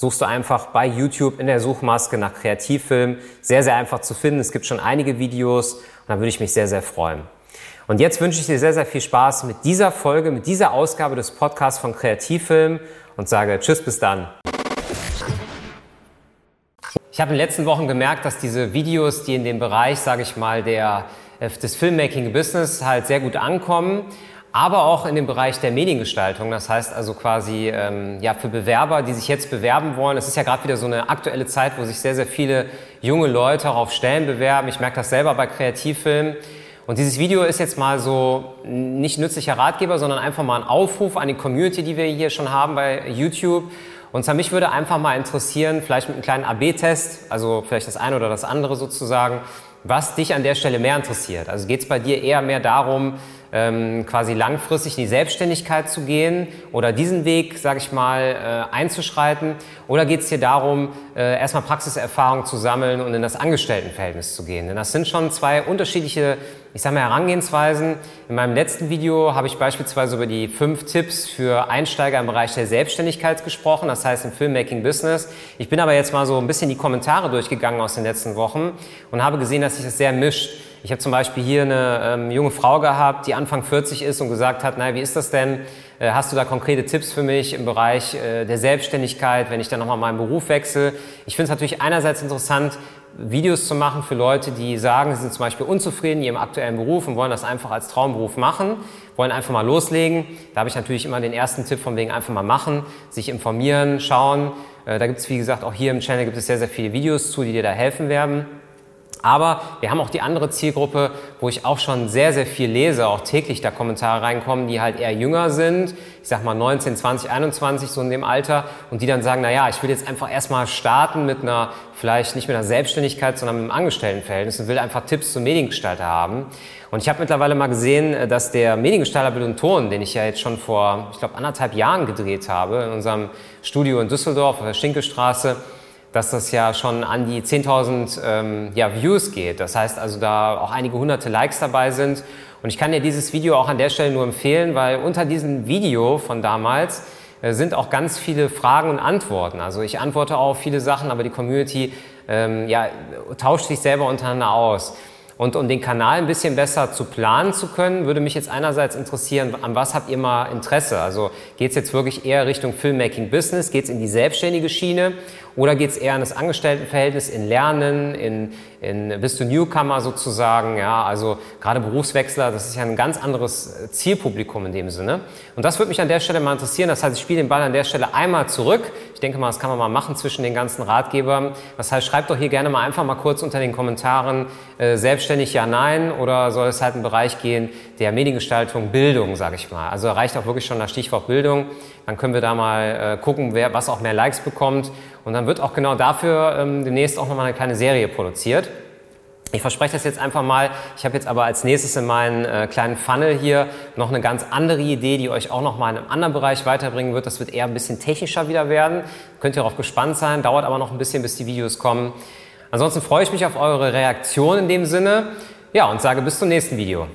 suchst du einfach bei YouTube in der Suchmaske nach Kreativfilm. Sehr, sehr einfach zu finden. Es gibt schon einige Videos und da würde ich mich sehr, sehr freuen. Und jetzt wünsche ich dir sehr, sehr viel Spaß mit dieser Folge, mit dieser Ausgabe des Podcasts von Kreativfilm und sage Tschüss, bis dann. Ich habe in den letzten Wochen gemerkt, dass diese Videos, die in dem Bereich, sage ich mal, der, äh, des Filmmaking-Business halt sehr gut ankommen aber auch in dem Bereich der Mediengestaltung. Das heißt also quasi ähm, ja für Bewerber, die sich jetzt bewerben wollen. Es ist ja gerade wieder so eine aktuelle Zeit, wo sich sehr sehr viele junge Leute auch auf Stellen bewerben. Ich merke das selber bei Kreativfilmen. Und dieses Video ist jetzt mal so nicht nützlicher Ratgeber, sondern einfach mal ein Aufruf an die Community, die wir hier schon haben bei YouTube. Und zwar mich würde einfach mal interessieren, vielleicht mit einem kleinen AB-Test, also vielleicht das eine oder das andere sozusagen, was dich an der Stelle mehr interessiert. Also geht es bei dir eher mehr darum, ähm, quasi langfristig in die Selbstständigkeit zu gehen oder diesen Weg, sage ich mal, äh, einzuschreiten? Oder geht es dir darum, äh, erstmal Praxiserfahrung zu sammeln und in das Angestelltenverhältnis zu gehen? Denn das sind schon zwei unterschiedliche, ich sage mal, Herangehensweisen. In meinem letzten Video habe ich beispielsweise über die fünf Tipps für Einsteiger im Bereich der Selbstständigkeit gesprochen, das heißt im Filmmaking-Business. Ich bin aber jetzt mal so ein bisschen die Kommentare durchgegangen aus den letzten Wochen und habe gesehen, dass sich das sehr mischt. Ich habe zum Beispiel hier eine ähm, junge Frau gehabt, die Anfang 40 ist und gesagt hat, naja, wie ist das denn? Äh, hast du da konkrete Tipps für mich im Bereich äh, der Selbstständigkeit, wenn ich dann nochmal meinen Beruf wechsle? Ich finde es natürlich einerseits interessant, Videos zu machen für Leute, die sagen, sie sind zum Beispiel unzufrieden in ihrem aktuellen Beruf und wollen das einfach als Traumberuf machen, wollen einfach mal loslegen. Da habe ich natürlich immer den ersten Tipp von wegen einfach mal machen, sich informieren, schauen. Äh, da gibt es, wie gesagt, auch hier im Channel gibt es sehr, sehr viele Videos zu, die dir da helfen werden. Aber wir haben auch die andere Zielgruppe, wo ich auch schon sehr, sehr viel lese, auch täglich da Kommentare reinkommen, die halt eher jünger sind, ich sag mal 19, 20, 21, so in dem Alter, und die dann sagen, na ja, ich will jetzt einfach erstmal starten mit einer, vielleicht nicht mit einer Selbstständigkeit, sondern mit einem Angestelltenverhältnis und will einfach Tipps zum Mediengestalter haben. Und ich habe mittlerweile mal gesehen, dass der Mediengestalter Bild und Ton, den ich ja jetzt schon vor, ich glaube, anderthalb Jahren gedreht habe, in unserem Studio in Düsseldorf auf der Schinkelstraße, dass das ja schon an die 10.000 ähm, ja, Views geht. Das heißt also, da auch einige hunderte Likes dabei sind. Und ich kann dir dieses Video auch an der Stelle nur empfehlen, weil unter diesem Video von damals äh, sind auch ganz viele Fragen und Antworten. Also ich antworte auf viele Sachen, aber die Community ähm, ja, tauscht sich selber untereinander aus. Und um den Kanal ein bisschen besser zu planen zu können, würde mich jetzt einerseits interessieren, an was habt ihr mal Interesse? Also geht es jetzt wirklich eher Richtung Filmmaking Business? Geht es in die selbstständige Schiene? Oder geht es eher an das Angestelltenverhältnis, in Lernen, in, in bist du Newcomer sozusagen? Ja, also gerade Berufswechsler, das ist ja ein ganz anderes Zielpublikum in dem Sinne. Und das würde mich an der Stelle mal interessieren. Das heißt, ich spiele den Ball an der Stelle einmal zurück. Ich denke mal, das kann man mal machen zwischen den ganzen Ratgebern. Das heißt, schreibt doch hier gerne mal einfach mal kurz unter den Kommentaren äh, selbstständig ja, nein oder soll es halt einen Bereich gehen der Mediengestaltung, Bildung, sage ich mal. Also reicht auch wirklich schon das Stichwort Bildung. Dann können wir da mal äh, gucken, wer was auch mehr Likes bekommt. Und dann wird auch genau dafür ähm, demnächst auch nochmal eine kleine Serie produziert. Ich verspreche das jetzt einfach mal. Ich habe jetzt aber als nächstes in meinen äh, kleinen Funnel hier noch eine ganz andere Idee, die euch auch nochmal in einem anderen Bereich weiterbringen wird. Das wird eher ein bisschen technischer wieder werden. Könnt ihr darauf gespannt sein. Dauert aber noch ein bisschen, bis die Videos kommen. Ansonsten freue ich mich auf eure Reaktion in dem Sinne. Ja, und sage bis zum nächsten Video.